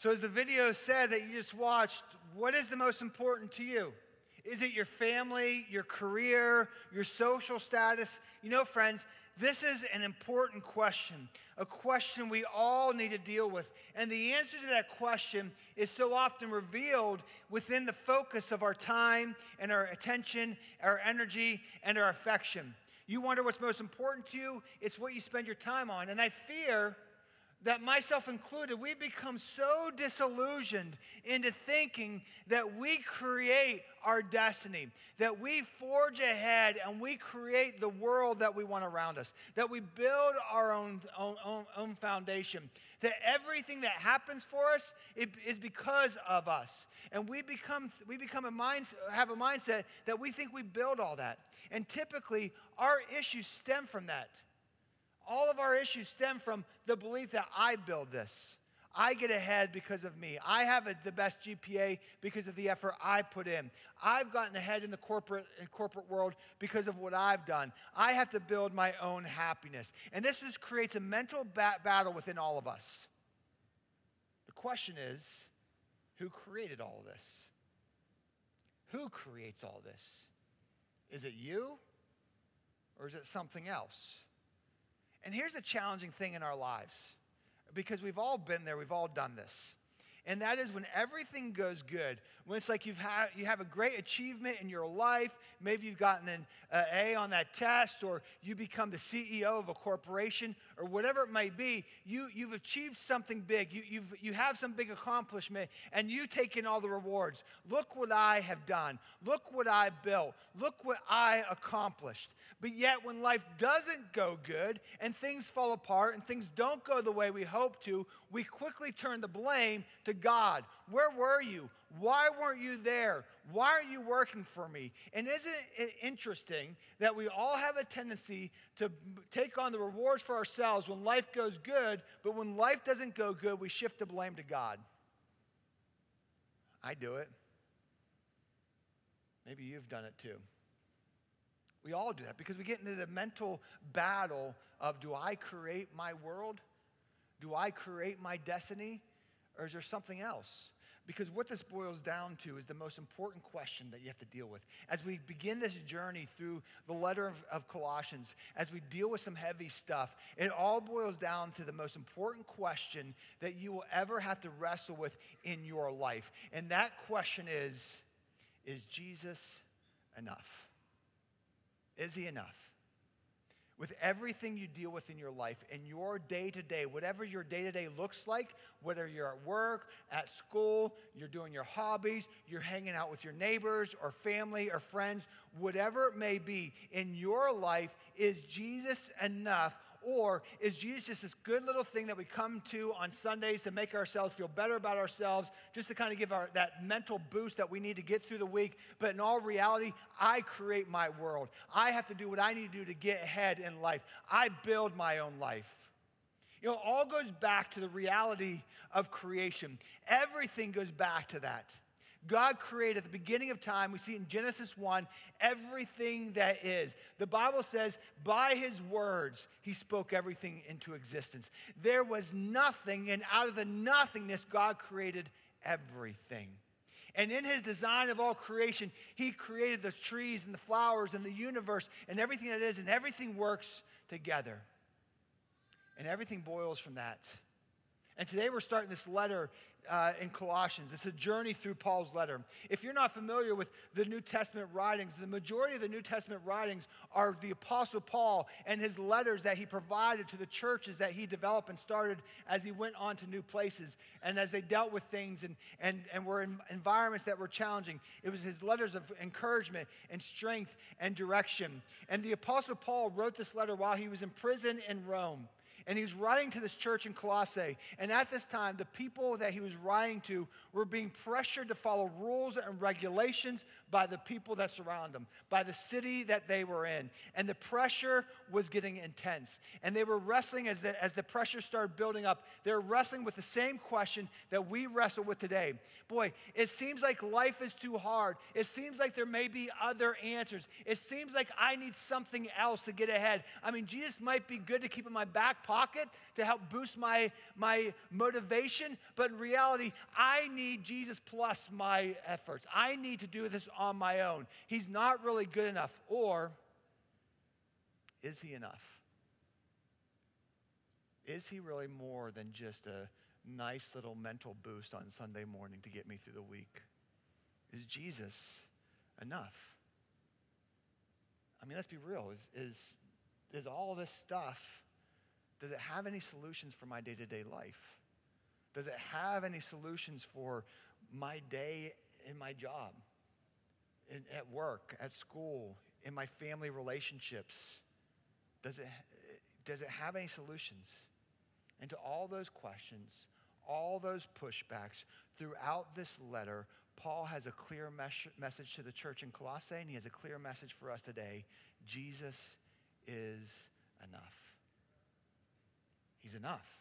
So, as the video said that you just watched, what is the most important to you? Is it your family, your career, your social status? You know, friends, this is an important question, a question we all need to deal with. And the answer to that question is so often revealed within the focus of our time and our attention, our energy, and our affection. You wonder what's most important to you? It's what you spend your time on. And I fear that myself included, we become so disillusioned into thinking that we create our destiny, that we forge ahead and we create the world that we want around us, that we build our own, own, own, own foundation, that everything that happens for us is because of us. And we become, we become a mind, have a mindset that we think we build all that. And typically, our issues stem from that all of our issues stem from the belief that I build this. I get ahead because of me. I have a, the best GPA because of the effort I put in. I've gotten ahead in the corporate, in corporate world because of what I've done. I have to build my own happiness. And this just creates a mental bat- battle within all of us. The question is who created all this? Who creates all this? Is it you or is it something else? And here's a challenging thing in our lives because we've all been there, we've all done this. And that is when everything goes good, when it's like you've had, you have a great achievement in your life. Maybe you've gotten an uh, A on that test, or you become the CEO of a corporation, or whatever it might be. You, you've achieved something big. You, you've, you have some big accomplishment, and you take in all the rewards. Look what I have done. Look what I built. Look what I accomplished. But yet, when life doesn't go good and things fall apart and things don't go the way we hope to, we quickly turn the blame to God. Where were you? Why weren't you there? Why aren't you working for me? And isn't it interesting that we all have a tendency to take on the rewards for ourselves when life goes good, but when life doesn't go good, we shift the blame to God? I do it. Maybe you've done it too. We all do that because we get into the mental battle of do I create my world? Do I create my destiny? Or is there something else? Because what this boils down to is the most important question that you have to deal with. As we begin this journey through the letter of, of, Colossians, as we deal with some heavy stuff, it all boils down to the most important question that you will ever have to wrestle with in your life. And that question is Is Jesus enough? Is he enough? With everything you deal with in your life, in your day to day, whatever your day to day looks like, whether you're at work, at school, you're doing your hobbies, you're hanging out with your neighbors or family or friends, whatever it may be, in your life, is Jesus enough or is Jesus just this good little thing that we come to on Sundays to make ourselves feel better about ourselves, just to kind of give our, that mental boost that we need to get through the week? But in all reality, I create my world. I have to do what I need to do to get ahead in life. I build my own life. You know, all goes back to the reality of creation. Everything goes back to that. God created at the beginning of time, we see in Genesis 1, everything that is. The Bible says, by his words, he spoke everything into existence. There was nothing, and out of the nothingness, God created everything. And in his design of all creation, he created the trees and the flowers and the universe and everything that is, and everything works together. And everything boils from that. And today we're starting this letter uh, in Colossians. It's a journey through Paul's letter. If you're not familiar with the New Testament writings, the majority of the New Testament writings are the Apostle Paul and his letters that he provided to the churches that he developed and started as he went on to new places and as they dealt with things and, and, and were in environments that were challenging. It was his letters of encouragement and strength and direction. And the Apostle Paul wrote this letter while he was in prison in Rome. And he's writing to this church in Colossae. And at this time, the people that he was writing to were being pressured to follow rules and regulations by the people that surround them, by the city that they were in. And the pressure was getting intense. And they were wrestling as the, as the pressure started building up. They were wrestling with the same question that we wrestle with today. Boy, it seems like life is too hard. It seems like there may be other answers. It seems like I need something else to get ahead. I mean, Jesus might be good to keep in my back pocket pocket to help boost my, my motivation. But in reality, I need Jesus plus my efforts. I need to do this on my own. He's not really good enough. Or is he enough? Is he really more than just a nice little mental boost on Sunday morning to get me through the week? Is Jesus enough? I mean, let's be real. Is, is, is all this stuff, does it have any solutions for my day to day life? Does it have any solutions for my day in my job, in, at work, at school, in my family relationships? Does it, does it have any solutions? And to all those questions, all those pushbacks throughout this letter, Paul has a clear mes- message to the church in Colossae, and he has a clear message for us today. Jesus is enough. He's enough.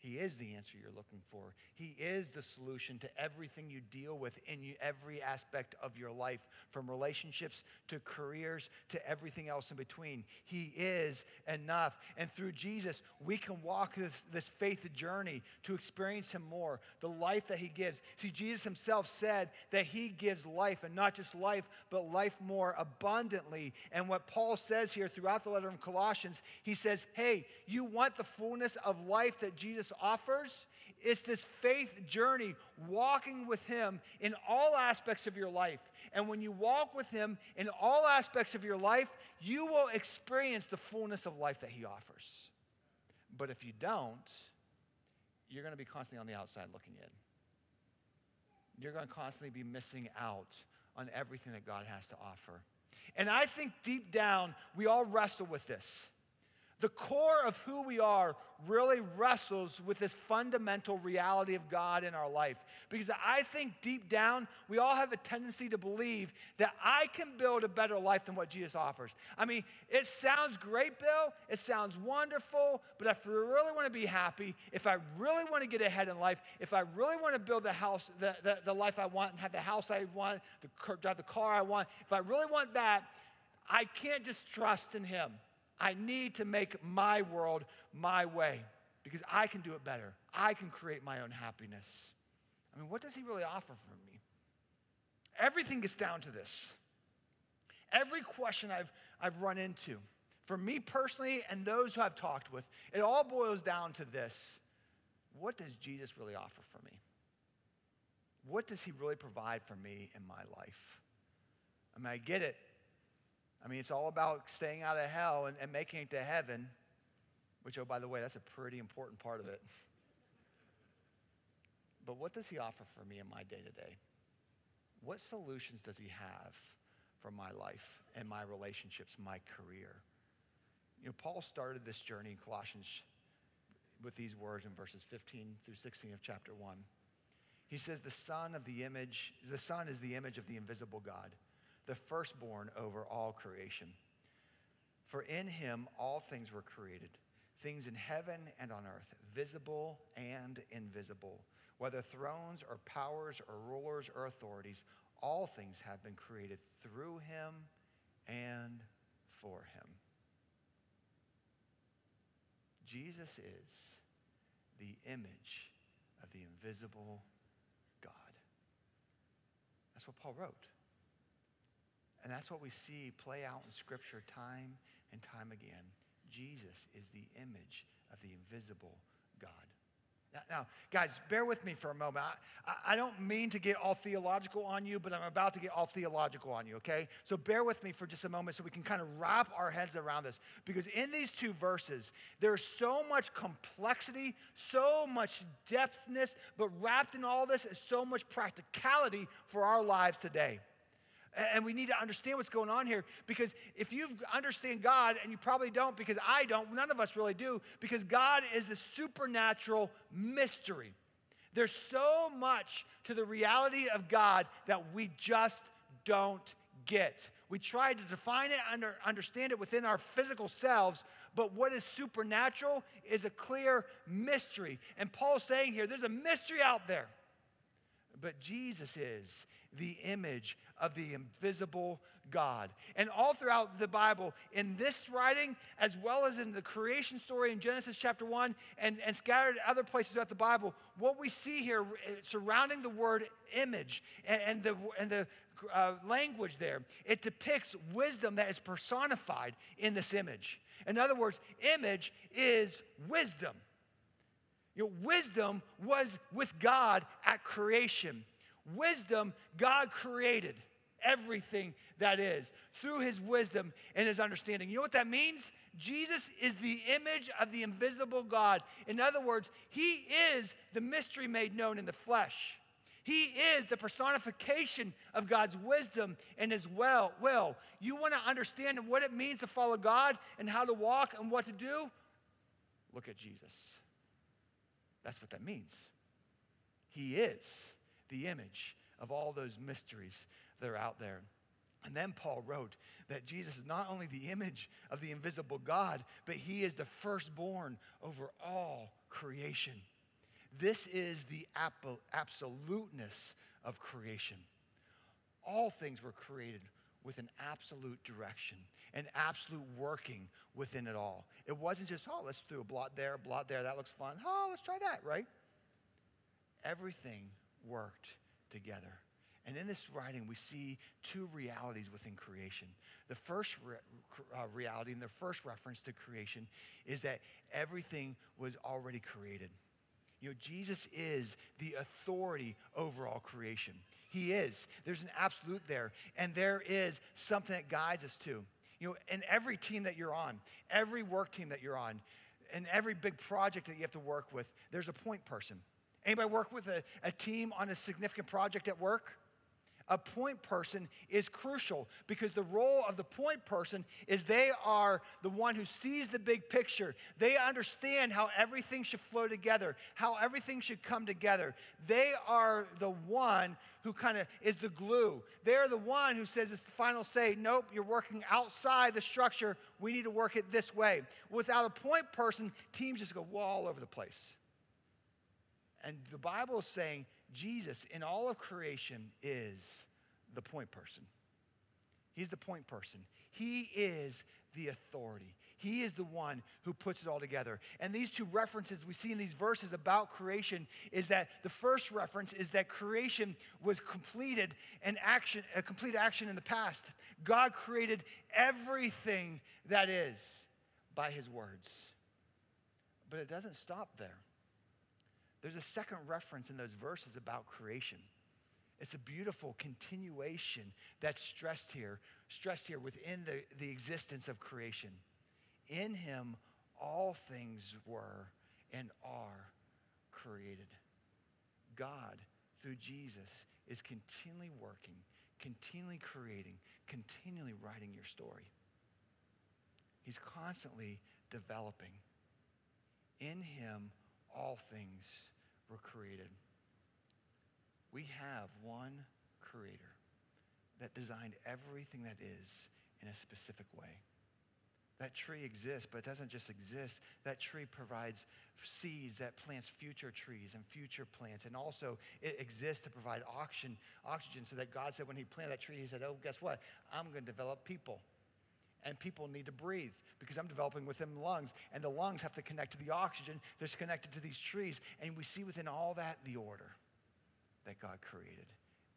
He is the answer you're looking for. He is the solution to everything you deal with in every aspect of your life, from relationships to careers to everything else in between. He is enough. And through Jesus, we can walk this, this faith journey to experience Him more, the life that He gives. See, Jesus Himself said that He gives life, and not just life, but life more abundantly. And what Paul says here throughout the letter of Colossians, he says, Hey, you want the fullness of life that Jesus offers it's this faith journey, walking with Him in all aspects of your life. And when you walk with Him in all aspects of your life, you will experience the fullness of life that He offers. But if you don't, you're going to be constantly on the outside looking in. You're going to constantly be missing out on everything that God has to offer. And I think deep down, we all wrestle with this. The core of who we are really wrestles with this fundamental reality of God in our life. Because I think deep down, we all have a tendency to believe that I can build a better life than what Jesus offers. I mean, it sounds great, Bill. It sounds wonderful. But if I really want to be happy, if I really want to get ahead in life, if I really want to build the house, the, the, the life I want, and have the house I want, the, drive the car I want, if I really want that, I can't just trust in Him. I need to make my world my way because I can do it better. I can create my own happiness. I mean, what does he really offer for me? Everything gets down to this. Every question I've, I've run into, for me personally and those who I've talked with, it all boils down to this what does Jesus really offer for me? What does he really provide for me in my life? I mean, I get it. I mean, it's all about staying out of hell and, and making it to heaven, which, oh, by the way, that's a pretty important part of it. But what does he offer for me in my day to day? What solutions does he have for my life and my relationships, my career? You know, Paul started this journey in Colossians with these words in verses 15 through 16 of chapter 1. He says, The Son of the image, the Son is the image of the invisible God the firstborn over all creation. For in him all things were created, things in heaven and on earth, visible and invisible, whether thrones or powers or rulers or authorities, all things have been created through him and for him. Jesus is the image of the invisible God. That's what Paul wrote. And that's what we see play out in Scripture time and time again. Jesus is the image of the invisible God. Now, now guys, bear with me for a moment. I, I, don't mean to get all theological on you, but I'm about to get all theological on you, okay? So bear with me for just a moment so we can kind of wrap our heads around this. Because in these two verses, there's so much complexity, so much depthness, but wrapped in all this is so much practicality for our lives today. And we need to understand what's going on here because if you understand God, and you probably don't because I don't, none of us really do, because God is a supernatural mystery. There's so much to the reality of God that we just don't get. We try to define it, under, understand it within our physical selves, but what is supernatural is a clear mystery. And Paul's saying here there's a mystery out there. but Jesus is the image of the invisible God. And all throughout the Bible, in this writing, as well as in the creation story in Genesis chapter 1 and, and scattered other places throughout the Bible, what we see here eh, surrounding the word image and, and the, and the uh, language there, it depicts wisdom that is personified in this image. In other words, image is wisdom. You know, wisdom was with God at creation. Wisdom, God created everything that is through his wisdom and his understanding. You know what that means? Jesus is the image of the invisible God. In other words, he is the mystery made known in the flesh. He is the personification of God's wisdom and his well, will. You want to understand what it means to follow God and how to walk and what to do? Look at Jesus. That's what that means. He is the image of all those mysteries that are out there. And then Paul wrote that Jesus is not only the image of the invisible God, but he is the firstborn over all creation. This is the absoluteness of creation. All things were created with an absolute direction, an absolute working within it all. It wasn't just, oh, let's do a blot there, a blot there, that looks fun. Oh, let's try that, right? Everything worked together. And in this writing, we see two realities within creation. The first re- uh, reality and the first reference to creation is that everything was already created. You know, Jesus is the authority over all creation. He is. There's an absolute there, and there is something that guides us to. You know, in every team that you're on, every work team that you're on, and every big project that you have to work with, there's a point person. Anybody work with a, a team on a significant project at work? A point person is crucial because the role of the point person is they are the one who sees the big picture. They understand how everything should flow together, how everything should come together. They are the one who kind of is the glue. They're the one who says it's the final say, nope, you're working outside the structure. We need to work it this way. Without a point person, teams just go all over the place. And the Bible is saying Jesus in all of creation is the point person. He's the point person. He is the authority. He is the one who puts it all together. And these two references we see in these verses about creation is that the first reference is that creation was completed and action, a complete action in the past. God created everything that is by his words. But it doesn't stop there. There's a second reference in those verses about creation. It's a beautiful continuation that's stressed here, stressed here within the, the existence of creation. In him, all things were and are created. God, through Jesus, is continually working, continually creating, continually writing your story. He's constantly developing. In him, all things were created. We have one creator that designed everything that is in a specific way. That tree exists, but it doesn't just exist. That tree provides seeds that plants future trees and future plants. And also, it exists to provide oxygen, oxygen so that God said when He planted that tree, He said, Oh, guess what? I'm going to develop people. And people need to breathe because I'm developing within them lungs. And the lungs have to connect to the oxygen that's connected to these trees. And we see within all that the order that God created.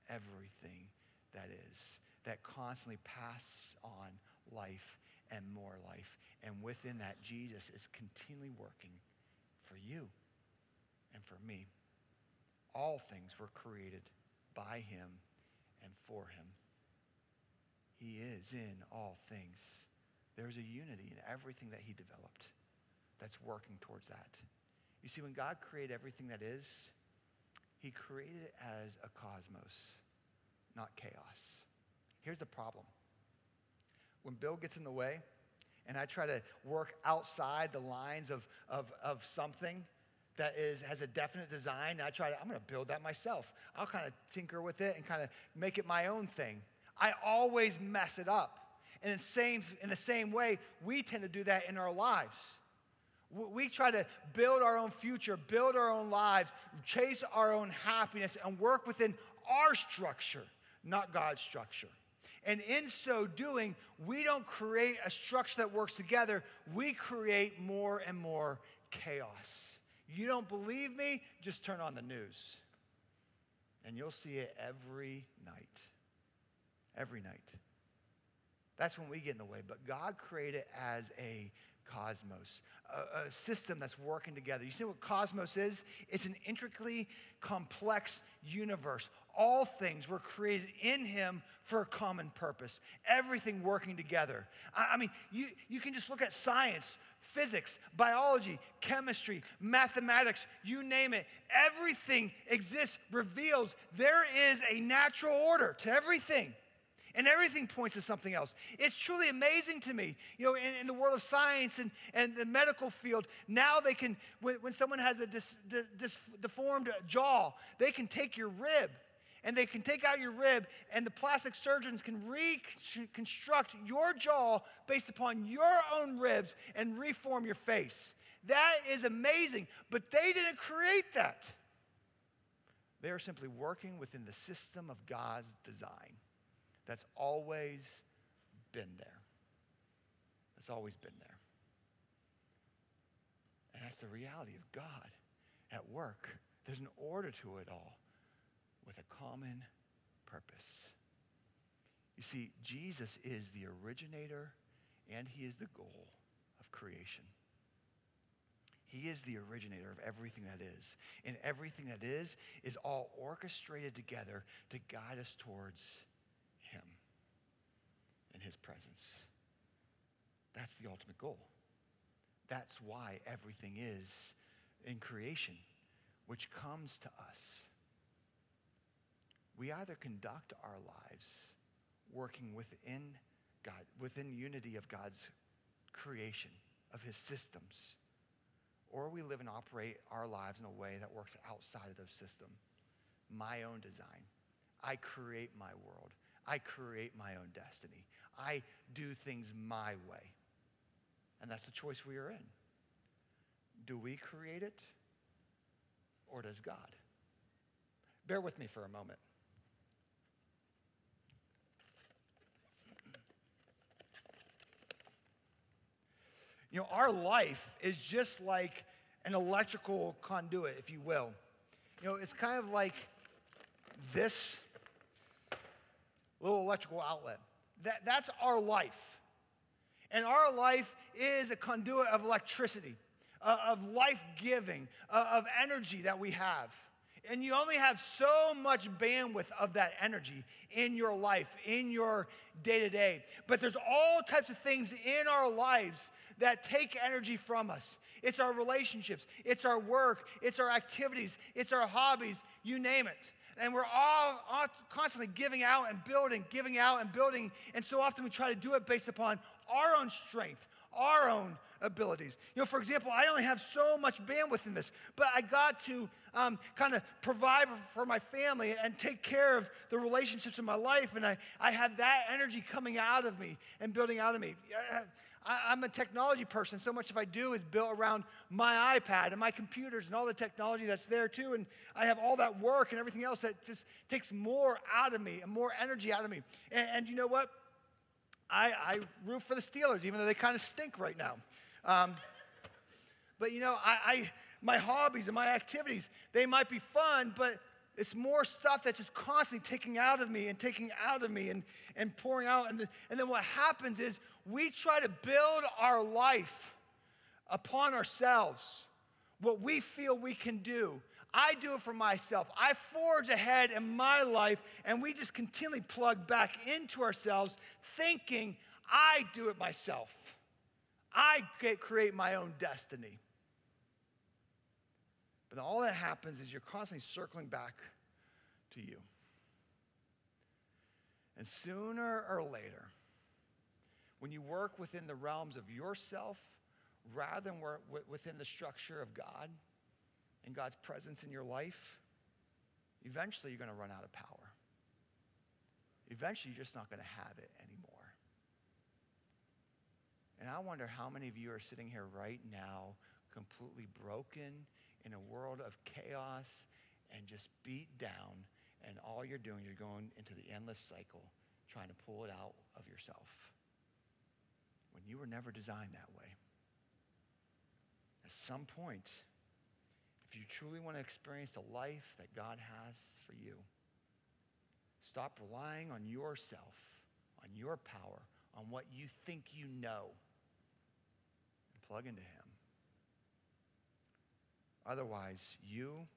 Everything that is, that constantly passes on life and more life. And within that, Jesus is continually working for you and for me. All things were created by him and for him. He is in all things. There's a unity in everything that he developed that's working towards that. You see, when God created everything that is, he created it as a cosmos, not chaos. Here's the problem when Bill gets in the way, and I try to work outside the lines of, of, of something that is, has a definite design, and I try to, I'm to build that myself. I'll kind of tinker with it and kind of make it my own thing. I always mess it up. And in, same, in the same way, we tend to do that in our lives. We try to build our own future, build our own lives, chase our own happiness, and work within our structure, not God's structure. And in so doing, we don't create a structure that works together, we create more and more chaos. You don't believe me? Just turn on the news. And you'll see it every night. Every night. That's when we get in the way. But God created as a cosmos, a, a, system that's working together. You see what cosmos is? It's an intricately complex universe. All things were created in Him for a common purpose, everything working together. I, I mean, you, you can just look at science. Physics, biology, chemistry, mathematics, you name it. Everything exists, reveals there is a natural order to everything and everything points to something else. It's truly amazing to me. You know, in, in the world of science and, and the medical field, now they can, when, when someone has a dis, dis, deformed jaw, they can take your rib and they can take out your rib, and the plastic surgeons can reconstruct your jaw based upon your own ribs and reform your face. That is amazing, but they didn't create that. They are simply working within the system of God's design that's always been there. That's always been there. And that's the reality of God at work. There's an order to it all with a common purpose. You see, Jesus is the originator and he is the goal of creation. He is the originator of everything that is. And everything that is is all orchestrated together to guide us towards in his presence. That's the ultimate goal. That's why everything is in creation, which comes to us. We either conduct our lives working within God, within unity of God's creation, of his systems, or we live and operate our lives in a way that works outside of those systems. My own design. I create my world. I create my own destiny. I do things my way. And that's the choice we are in. Do we create it or does God? Bear with me for a moment. You know, our life is just like an electrical conduit, if you will. You know, it's kind of like this little electrical outlet. That, that's our life. And our life is a conduit of electricity, of life giving, of energy that we have. And you only have so much bandwidth of that energy in your life, in your day to day. But there's all types of things in our lives that take energy from us. It's our relationships, it's our work, it's our activities, it's our hobbies, you name it. And we're all, constantly giving out and building, giving out and building. And so often we try to do it based upon our own strength, our own abilities. You know, for example, I only have so much bandwidth in this, but I got to um, kind of provide for my family and take care of the relationships in my life. And I, I had that energy coming out of me and building out of me. I, am a technology person. So much of I do is built around my iPad and my computers and all the technology that's there too. And I have all that work and everything else that just takes more out of me and more energy out of me. And, and you know what? I, I, root for the Steelers, even though they kind of stink right now. Um, but you know, I, I, my hobbies and my activities, they might be fun, but it's more stuff that's just constantly taking out of me and taking out of me and, and pouring out. And, the, and then what happens is we try to build our life upon ourselves, what we feel we can do. I do it for myself. I forge ahead in my life, and we just continually plug back into ourselves, thinking, I do it myself. I create my own destiny. But all that happens is you're constantly circling back to you. And sooner or later, when you work within the realms of yourself rather than work within the structure of God and God's presence in your life, eventually you're going to run out of power. Eventually, you're just not going to have it anymore. And I wonder how many of you are sitting here right now completely broken in a world of chaos and just beat down. And all you're doing, you're going into the endless cycle trying to pull it out of yourself when you were never designed that way. At some point, if you truly want to experience the life that God has for you, stop relying on yourself, on your power, on what you think you know, and plug into Him. Otherwise, you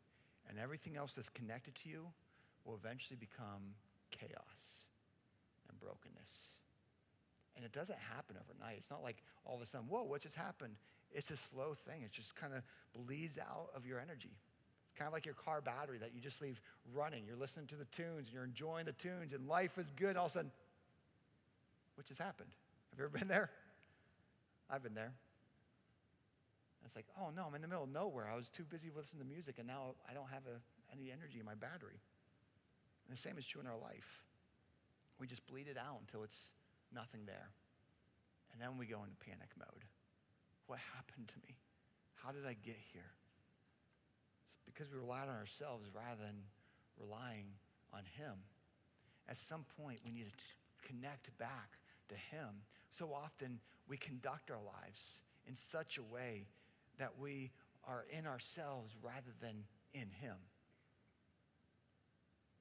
and everything else that's connected to you will eventually become chaos and brokenness. And it doesn't happen overnight. It's not like all of a sudden, whoa, what just happened? It's a slow thing. It just kind of bleeds out of your energy. It's kind of like your car battery that you just leave running. You're listening to the tunes and you're enjoying the tunes and life is good. All of a sudden, what just happened? Have you ever been there? I've been there. It's like, oh no, I'm in the middle of nowhere. I was too busy listening to music and now I don't have a, any energy in my battery. And the same is true in our life. We just bleed it out until it's nothing there. And then we go into panic mode. What happened to me? How did I get here? It's because we relied on ourselves rather than relying on Him. At some point, we need to connect back to Him. So often, we conduct our lives in such a way that we are in ourselves rather than in Him.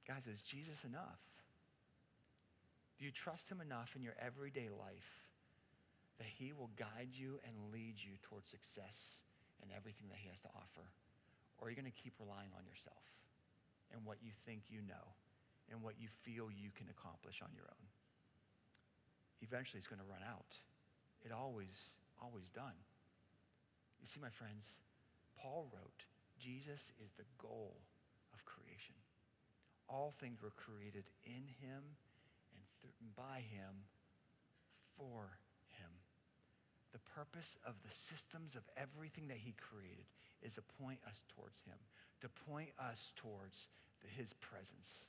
Guys, is Jesus enough? Do you trust Him enough in your everyday life that He will guide you and lead you towards success in everything that He has to offer? Or are you going to keep relying on yourself and what you think you know and what you feel you can accomplish on your own? Eventually, it's going to run out. It always, always done. You see, my friends, Paul wrote, Jesus is the goal of creation. All things were created in him and th- by him for him. The purpose of the systems of everything that he created is to point us towards him, to point us towards the, his presence.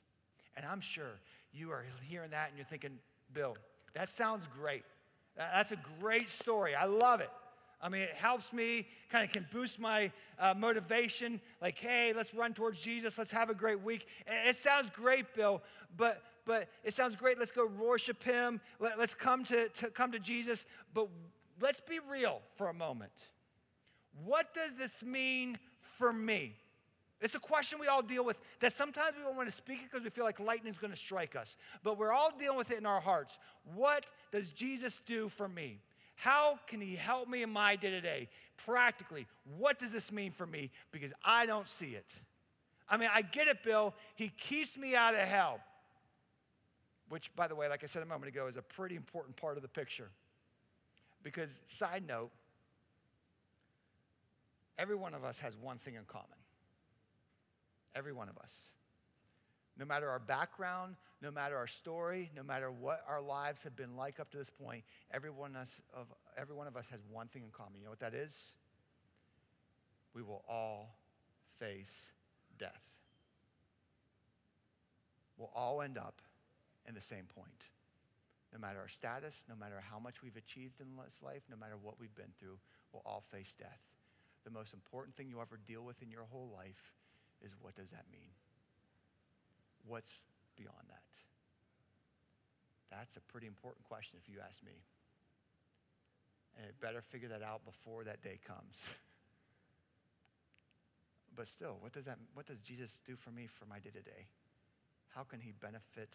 And I'm sure you are hearing that and you're thinking, Bill, that sounds great. That's a great story. I love it. I mean, it helps me, kind of can boost my uh, motivation. Like, hey, let's run towards Jesus. Let's have a great week. It sounds great, Bill, but but it sounds great. Let's go worship Him. Let, us come to, to come to Jesus. But let's be real for a moment. What does this mean for me? It's a question we all deal with that sometimes we don't want to speak it because we feel like lightning's going to strike us. But we're all dealing with it in our hearts. What does Jesus do for me? How can he help me in my day to day? Practically, what does this mean for me? Because I don't see it. I mean, I get it, Bill. He keeps me out of hell. Which, by the way, like I said a moment ago, is a pretty important part of the picture. Because, side note, every one of us has one thing in common. Every one of us. No matter our background, no matter our story, no matter what our lives have been like up to this point, every one, us of, every one of us has one thing in common. You know what that is? We will all face death. We'll all end up in the same point. No matter our status, no matter how much we've achieved in this life, no matter what we've been through, we'll all face death. The most important thing you ever deal with in your whole life is what does that mean? What's beyond that? That's a pretty important question if you ask me. And it better figure that out before that day comes. but still, what does that what does Jesus do for me for my day to day? How can he benefit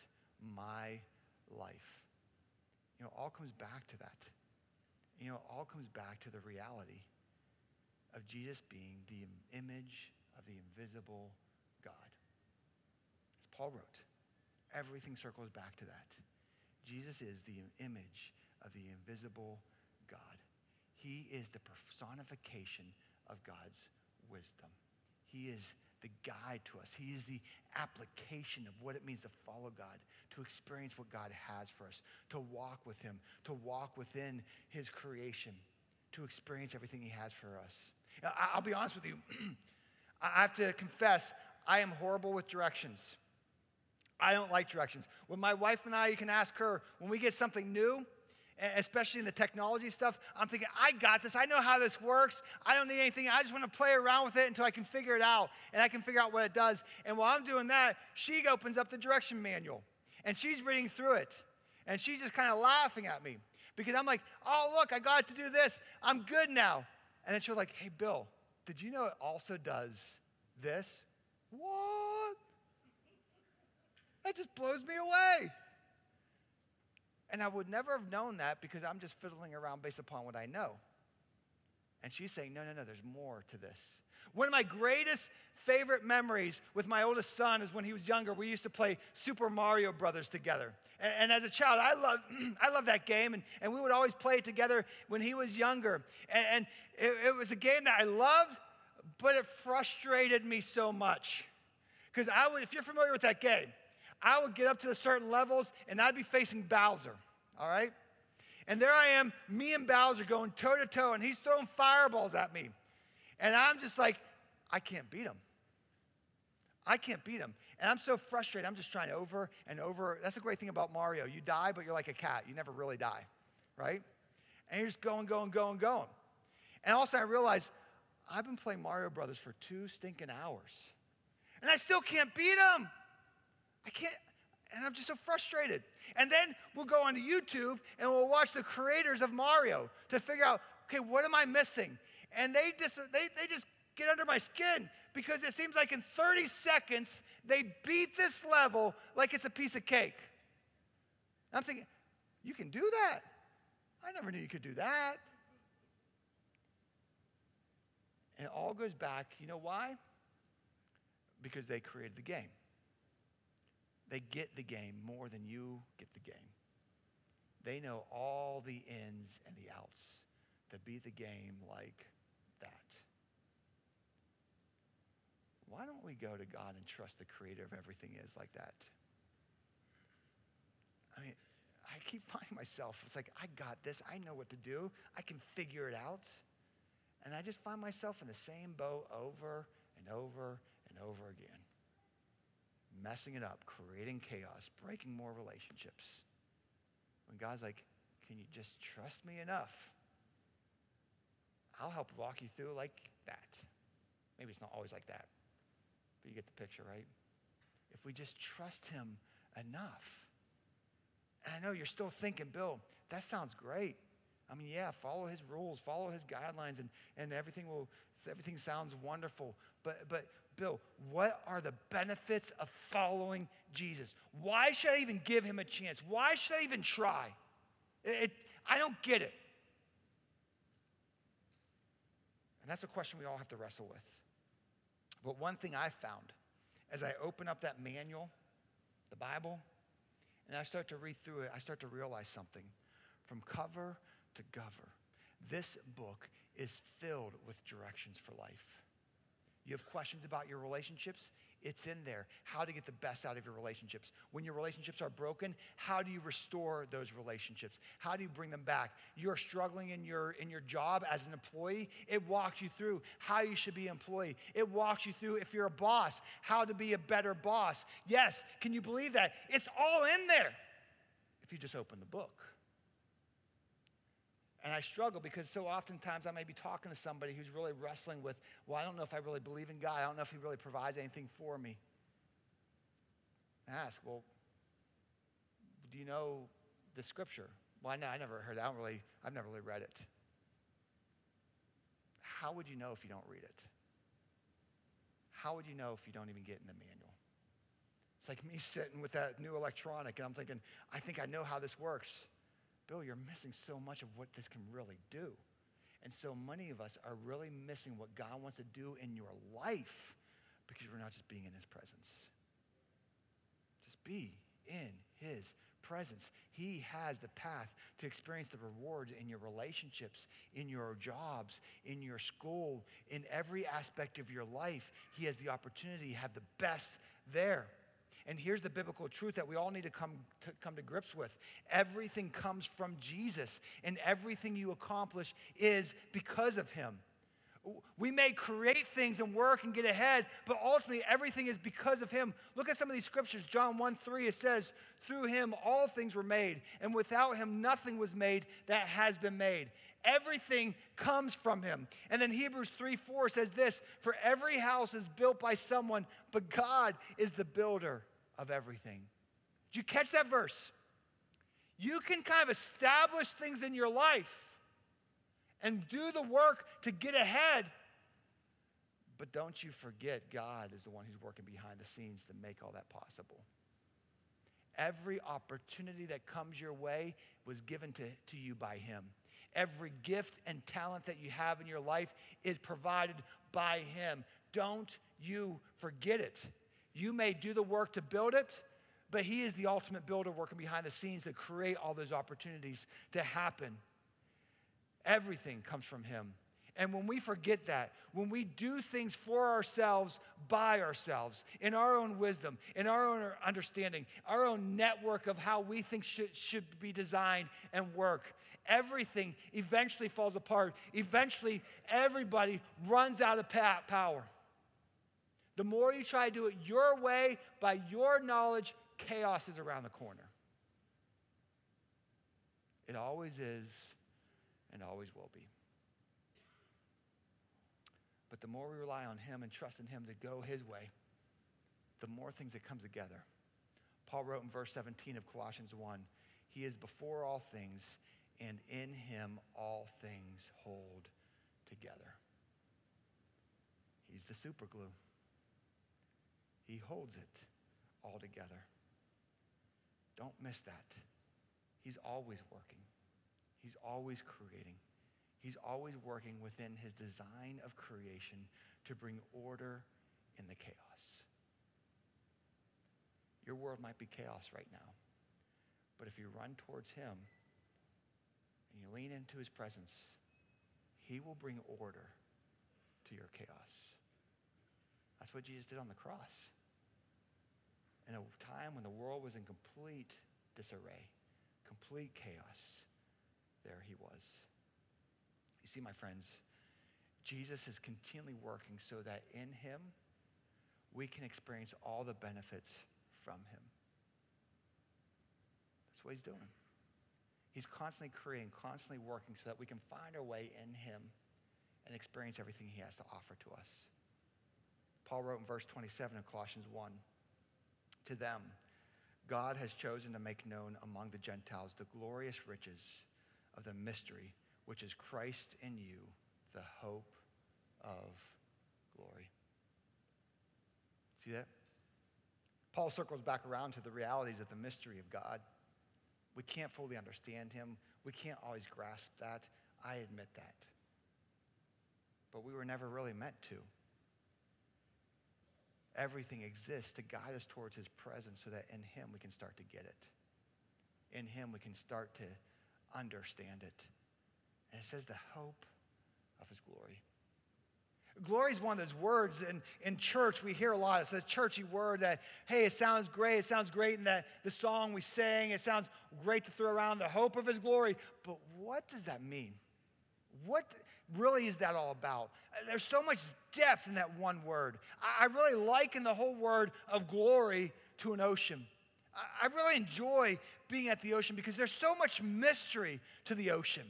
my life? You know, all comes back to that. You know, all comes back to the reality of Jesus being the image of the invisible Paul wrote, everything circles back to that. Jesus is the image of the invisible God. He is the personification of God's wisdom. He is the guide to us. He is the application of what it means to follow God, to experience what God has for us, to walk with Him, to walk within His creation, to experience everything He has for us. I'll be honest with you. I have to confess, I am horrible with directions. I don't like directions. When my wife and I, you can ask her, when we get something new, especially in the technology stuff, I'm thinking, I got this. I know how this works. I don't need anything. I just want to play around with it until I can figure it out and I can figure out what it does. And while I'm doing that, she opens up the direction manual and she's reading through it. And she's just kind of laughing at me because I'm like, oh, look, I got to do this. I'm good now. And then she'll like, hey, Bill, did you know it also does this? What? That just blows me away. And I would never have known that because I'm just fiddling around based upon what I know. And she's saying, no, no, no, there's more to this. One of my greatest favorite memories with my oldest son is when he was younger. We used to play Super Mario Brothers together. And, and as a child, I loved, I loved that game, and, and we would always play it together when he was younger. And, and it, it was a game that I loved, but it frustrated me so much. Because I would, if you're familiar with that game, I would get up to the certain levels and I'd be facing Bowser, all right? And there I am, me and Bowser going toe to toe, and he's throwing fireballs at me. And I'm just like, I can't beat him. I can't beat him. And I'm so frustrated. I'm just trying over and over. That's the great thing about Mario. You die, but you're like a cat. You never really die, right? And you're just going, going, going, going. And also, I realized I've been playing Mario Brothers for two stinking hours. And I still can't beat him. I can't, and I'm just so frustrated. And then we'll go onto YouTube and we'll watch the creators of Mario to figure out, okay, what am I missing? And they just, they, they just get under my skin because it seems like in 30 seconds they beat this level like it's a piece of cake. I'm thinking, you can do that. I never knew you could do that. And it all goes back, you know why? Because they created the game. They get the game more than you get the game. They know all the ins and the outs to beat the game like that. Why don't we go to God and trust the creator of everything is like that? I mean, I keep finding myself, it's like, I got this. I know what to do. I can figure it out. And I just find myself in the same boat over and over and over again messing it up, creating chaos, breaking more relationships. When God's like, can you just trust me enough? I'll help walk you through like that. Maybe it's not always like that, but you get the picture, right? If we just trust Him enough. And I know you're still thinking, Bill, that sounds great. I mean, yeah, follow his rules, follow his guidelines, and, and everything will everything sounds wonderful. But but Bill, what are the benefits of following Jesus? Why should I even give him a chance? Why should I even try? It, it, I don't get it. And that's a question we all have to wrestle with. But one thing I found as I open up that manual, the Bible, and I start to read through it, I start to realize something. From cover to cover, this book is filled with directions for life. You have questions about your relationships? It's in there. How to get the best out of your relationships. When your relationships are broken, how do you restore those relationships? How do you bring them back? You're struggling in your in your job as an employee, it walks you through how you should be an employee. It walks you through if you're a boss, how to be a better boss. Yes, can you believe that? It's all in there if you just open the book. And I struggle because so oftentimes I may be talking to somebody who's really wrestling with, well, I don't know if I really believe in God. I don't know if He really provides anything for me. I ask, well, do you know the scripture? Well, I, know, I never heard that. I don't really, I've never really read it. How would you know if you don't read it? How would you know if you don't even get in the manual? It's like me sitting with that new electronic and I'm thinking, I think I know how this works. Bill, you're missing so much of what this can really do. And so many of us are really missing what God wants to do in your life because we're not just being in his presence. Just be in his presence. He has the path to experience the rewards in your relationships, in your jobs, in your school, in every aspect of your life. He has the opportunity to have the best there. And here's the biblical truth that we all need to come to, come to grips with everything comes from Jesus, and everything you accomplish is because of him. We may create things and work and get ahead, but ultimately everything is because of Him. Look at some of these scriptures. John 1 3, it says, Through Him all things were made, and without Him nothing was made that has been made. Everything comes from Him. And then Hebrews 3 4 says this For every house is built by someone, but God is the builder of everything. Did you catch that verse? You can kind of establish things in your life and do the work to get ahead. But don't you forget, God is the one who's working behind the scenes to make all that possible. Every opportunity that comes your way was given to, to you by Him. Every gift and talent that you have in your life is provided by Him. Don't you forget it. You may do the work to build it, but He is the ultimate builder working behind the scenes to create all those opportunities to happen. Everything comes from Him. And when we forget that, when we do things for ourselves, by ourselves, in our own wisdom, in our own understanding, our own network of how we think should, should be designed and work, everything eventually falls apart. Eventually, everybody runs out of power. The more you try to do it your way, by your knowledge, chaos is around the corner. It always is and always will be. But the more we rely on Him and trust in Him to go His way, the more things that come together. Paul wrote in verse 17 of Colossians 1 He is before all things, and in Him all things hold together. He's the super glue. He holds it all together. Don't miss that. He's always working. He's always creating. He's always working within his design of creation to bring order in the chaos. Your world might be chaos right now, but if you run towards him and you lean into his presence, he will bring order to your chaos. That's what Jesus did on the cross. In a time when the world was in complete disarray, complete chaos there he was. You see, my friends, Jesus is continually working so that in him we can experience all the benefits from him. That's what he's doing. He's constantly creating, constantly working so that we can find our way in him and experience everything he has to offer to us. Paul wrote in verse 27 of Colossians 1 To them, God has chosen to make known among the Gentiles the glorious riches of the mystery, which is Christ in you, the hope of glory. See that? Paul circles back around to the realities of the mystery of God. We can't fully understand him. We can't always grasp that. I admit that. But we were never really meant to. Everything exists to guide us towards his presence so that in him we can start to get it. In him we can start to understand it. And it says the hope of his glory. Glory is one of those words in, in church we hear a lot. It's a churchy word that, hey, it sounds great. It sounds great in that the song we sing. It sounds great to throw around the hope of his glory. But what does that mean? What really is that all about? There's so much depth in that one word. I, really liken the whole word of glory to an ocean. I really enjoy being at the ocean because there's so much mystery to the ocean,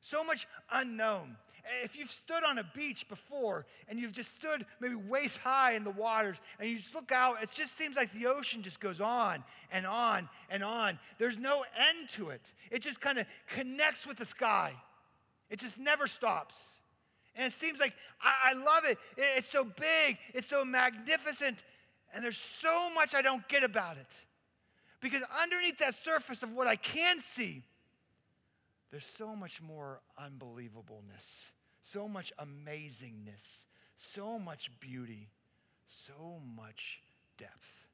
so much unknown. If you've stood on a beach before and you've just stood maybe waist high in the waters and you just look out, it just seems like the ocean just goes on and on and on. There's no end to it, it just kind of connects with the sky, it just never stops. And it seems like I, I love it. It's so big, it's so magnificent, and there's so much I don't get about it. Because underneath that surface of what I can see, there's so much more unbelievableness, so much amazingness, so much beauty, so much depth.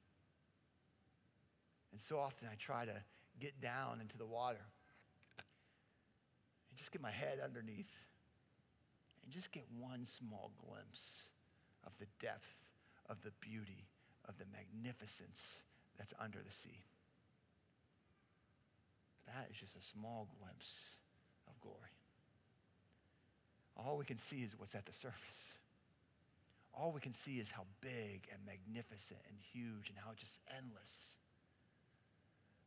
And so often I try to get down into the water and just get my head underneath and just get one small glimpse of the depth, of the beauty, of the magnificence that's under the sea. That is just a small glimpse of glory. all we can see is what's at the surface. All we can see is how big and magnificent and huge and how just endless.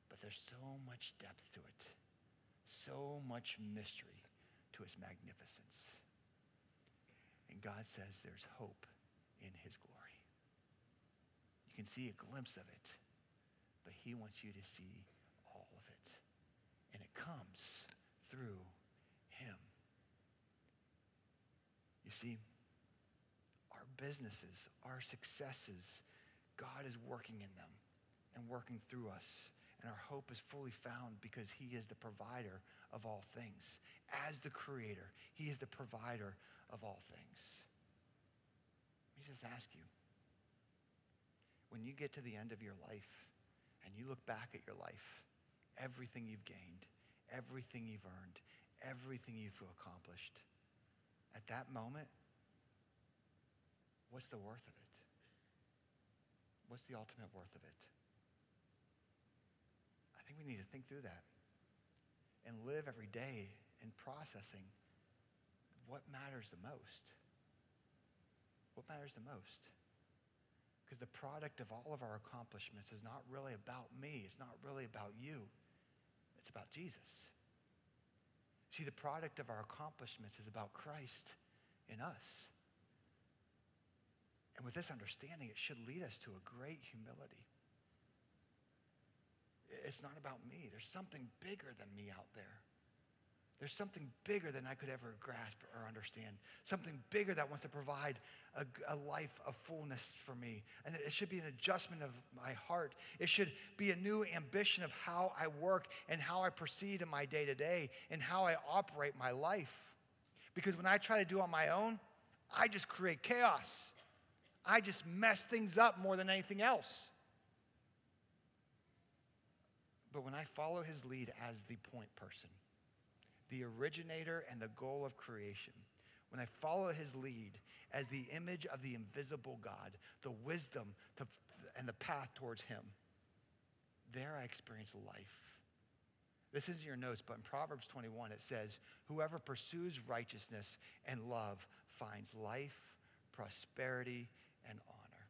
But there's so much depth to it, so much mystery to his magnificence. And God says there's hope in his glory. You can see a glimpse of it, but he wants you to see all of it. And it comes through him. You see, our businesses, our successes, God is working in them and working through us. And our hope is fully found because he is the provider of all things. As the creator, he is the provider of all things. Let me just ask you, when you get to the end of your life and you look back at your life, everything you've gained, everything you've earned, everything you've accomplished, at that moment, what's the worth of it? What's the ultimate worth of it? I think we need to think through that and live every day in processing what matters the most. What matters the most? Because the product of all of our accomplishments is not really about me. It's not really about you. It's about Jesus. See, the product of our accomplishments is about Christ in us. And with this understanding, it should lead us to a great humility. It's not about me. There's something bigger than me out there. There's something bigger than I could ever grasp or understand. Something bigger that wants to provide a, a, life of fullness for me. And it should be an adjustment of my heart. It should be a new ambition of how I work and how I proceed in my day to day and how I operate my life. Because when I try to do on my own, I just create chaos. I just mess things up more than anything else. But when I follow his lead as the point person, the originator and the goal of creation, when I follow his lead as the image of the invisible God, the wisdom to, and the path towards him, there I experience life. This is in your notes, but in Proverbs 21 it says, Whoever pursues righteousness and love finds life, prosperity, and honor.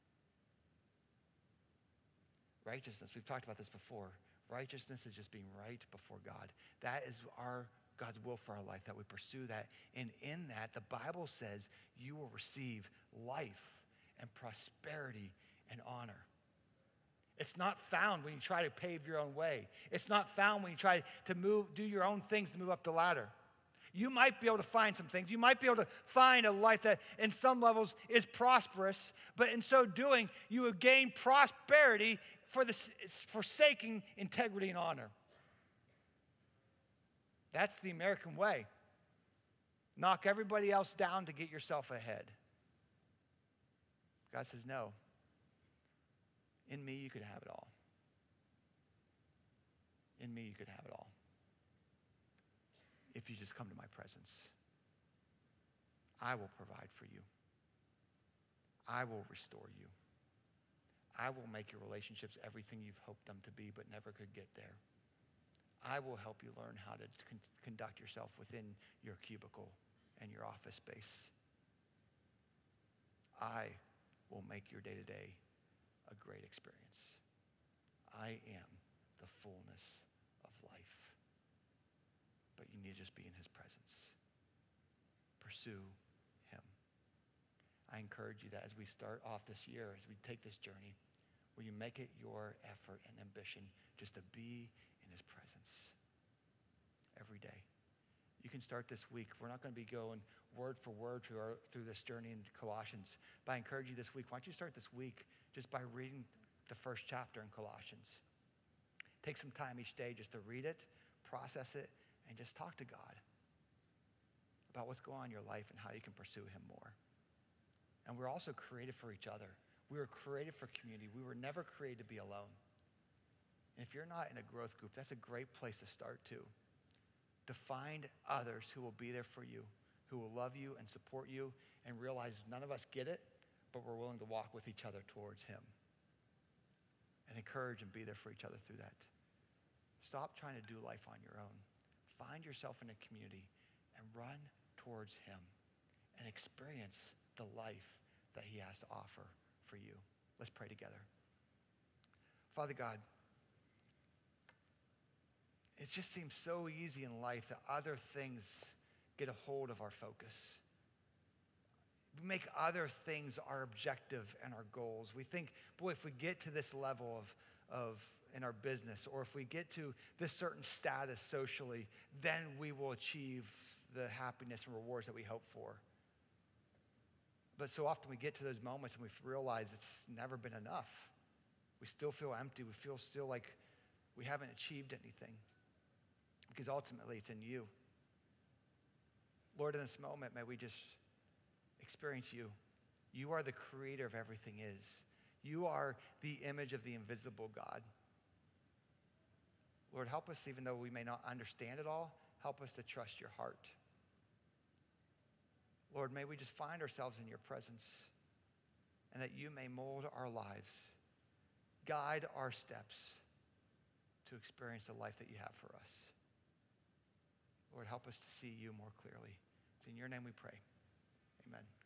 Righteousness, we've talked about this before. Righteousness is just being right before God. That is our God's will for our life, that we pursue that. And in that, the Bible says you will receive life and prosperity and honor. It's not found when you try to pave your own way. It's not found when you try to move, do your own things to move up the ladder. You might be able to find some things. You might be able to find a life that, in some levels, is prosperous, but in so doing, you will gain prosperity for the forsaking integrity and honor. That's the American way. Knock everybody else down to get yourself ahead. God says, No. In me, you could have it all. In me, you could have it all. If you just come to my presence, I will provide for you. I will restore you. I will make your relationships everything you've hoped them to be but never could get there. I will help you learn how to con- conduct yourself within your cubicle and your office space. I will make your day to day a great experience. I am the fullness of life. But you need to just be in his presence. Pursue him. I encourage you that as we start off this year, as we take this journey, will you make it your effort and ambition just to be in his presence every day. You can start this week. We're not going to be going word for word through, our, through this journey in Colossians, but I encourage you this week. Why don't you start this week just by reading the first chapter in Colossians? Take some time each day just to read it, process it, and just talk to God about what's going on in your life and how you can pursue Him more. And we're also created for each other. We were created for community. We were never created to be alone. And if you're not in a growth group, that's a great place to start too. To find others who will be there for you, who will love you and support you, and realize none of us get it, but we're willing to walk with each other towards Him. And encourage and be there for each other through that. Stop trying to do life on your own. Find yourself in a community and run towards Him. and experience the life that he has to offer for you. Let's pray together. Father God, it just seems so easy in life that other things get a hold of our focus. We make other things our objective and our goals. We think, boy, if we get to this level of, of in our business, or if we get to this certain status socially, then we will achieve the happiness and rewards that we hope for. But so often we get to those moments and we realize it's never been enough. We still feel empty. We feel still like we haven't achieved anything because ultimately it's in you. Lord, in this moment, may we just experience you. You are the creator of everything is. You are the image of the invisible God. Lord, help us, even though we may not understand it all, help us to trust your heart. Lord, may we just find ourselves in your presence and that you may mold our lives, guide our steps to experience the life that you have for us. Lord, help us to see you more clearly. It's in your name we pray. Amen.